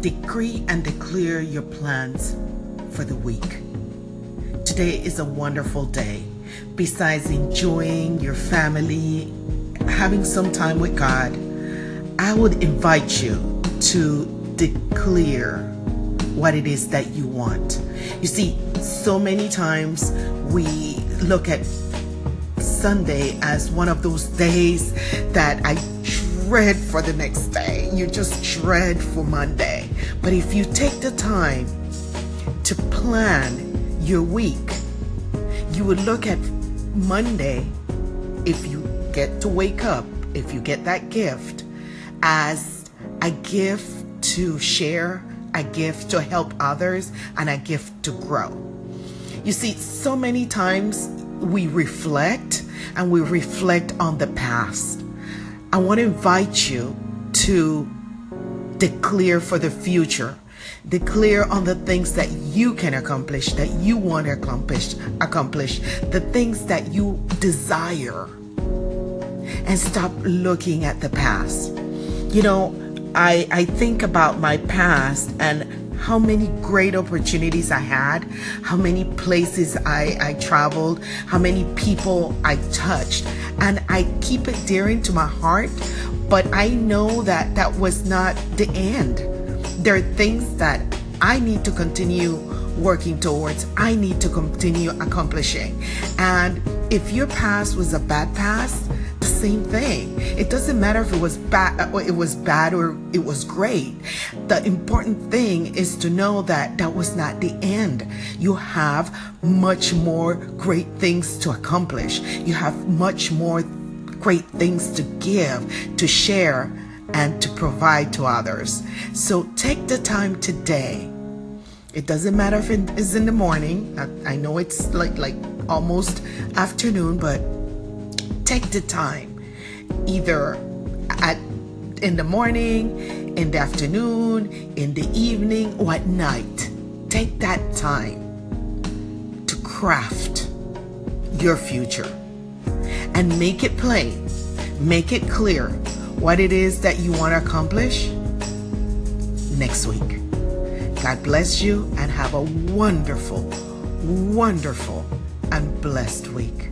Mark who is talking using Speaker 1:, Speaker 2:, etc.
Speaker 1: decree and declare your plans for the week. Today is a wonderful day. Besides enjoying your family, having some time with God, I would invite you to declare what it is that you want. You see, so many times we look at Sunday as one of those days that I dread for the next day. You just dread for Monday. But if you take the time to plan your week, you would look at Monday, if you get to wake up, if you get that gift, as a gift to share, a gift to help others, and a gift to grow. You see, so many times we reflect and we reflect on the past. I want to invite you to declare for the future. Declare on the things that you can accomplish, that you want to accomplish, accomplish, the things that you desire. And stop looking at the past. You know, I I think about my past and how many great opportunities I had, how many places I, I traveled, how many people I touched. And I keep it dear into my heart, but I know that that was not the end. There are things that I need to continue working towards, I need to continue accomplishing. And if your past was a bad past, same thing. It doesn't matter if it was bad uh, it was bad or it was great. The important thing is to know that that was not the end. You have much more great things to accomplish. You have much more great things to give, to share and to provide to others. So take the time today. It doesn't matter if it is in the morning. I, I know it's like like almost afternoon, but take the time either at in the morning, in the afternoon, in the evening, or at night. Take that time to craft your future and make it plain, make it clear what it is that you want to accomplish next week. God bless you and have a wonderful, wonderful, and blessed week.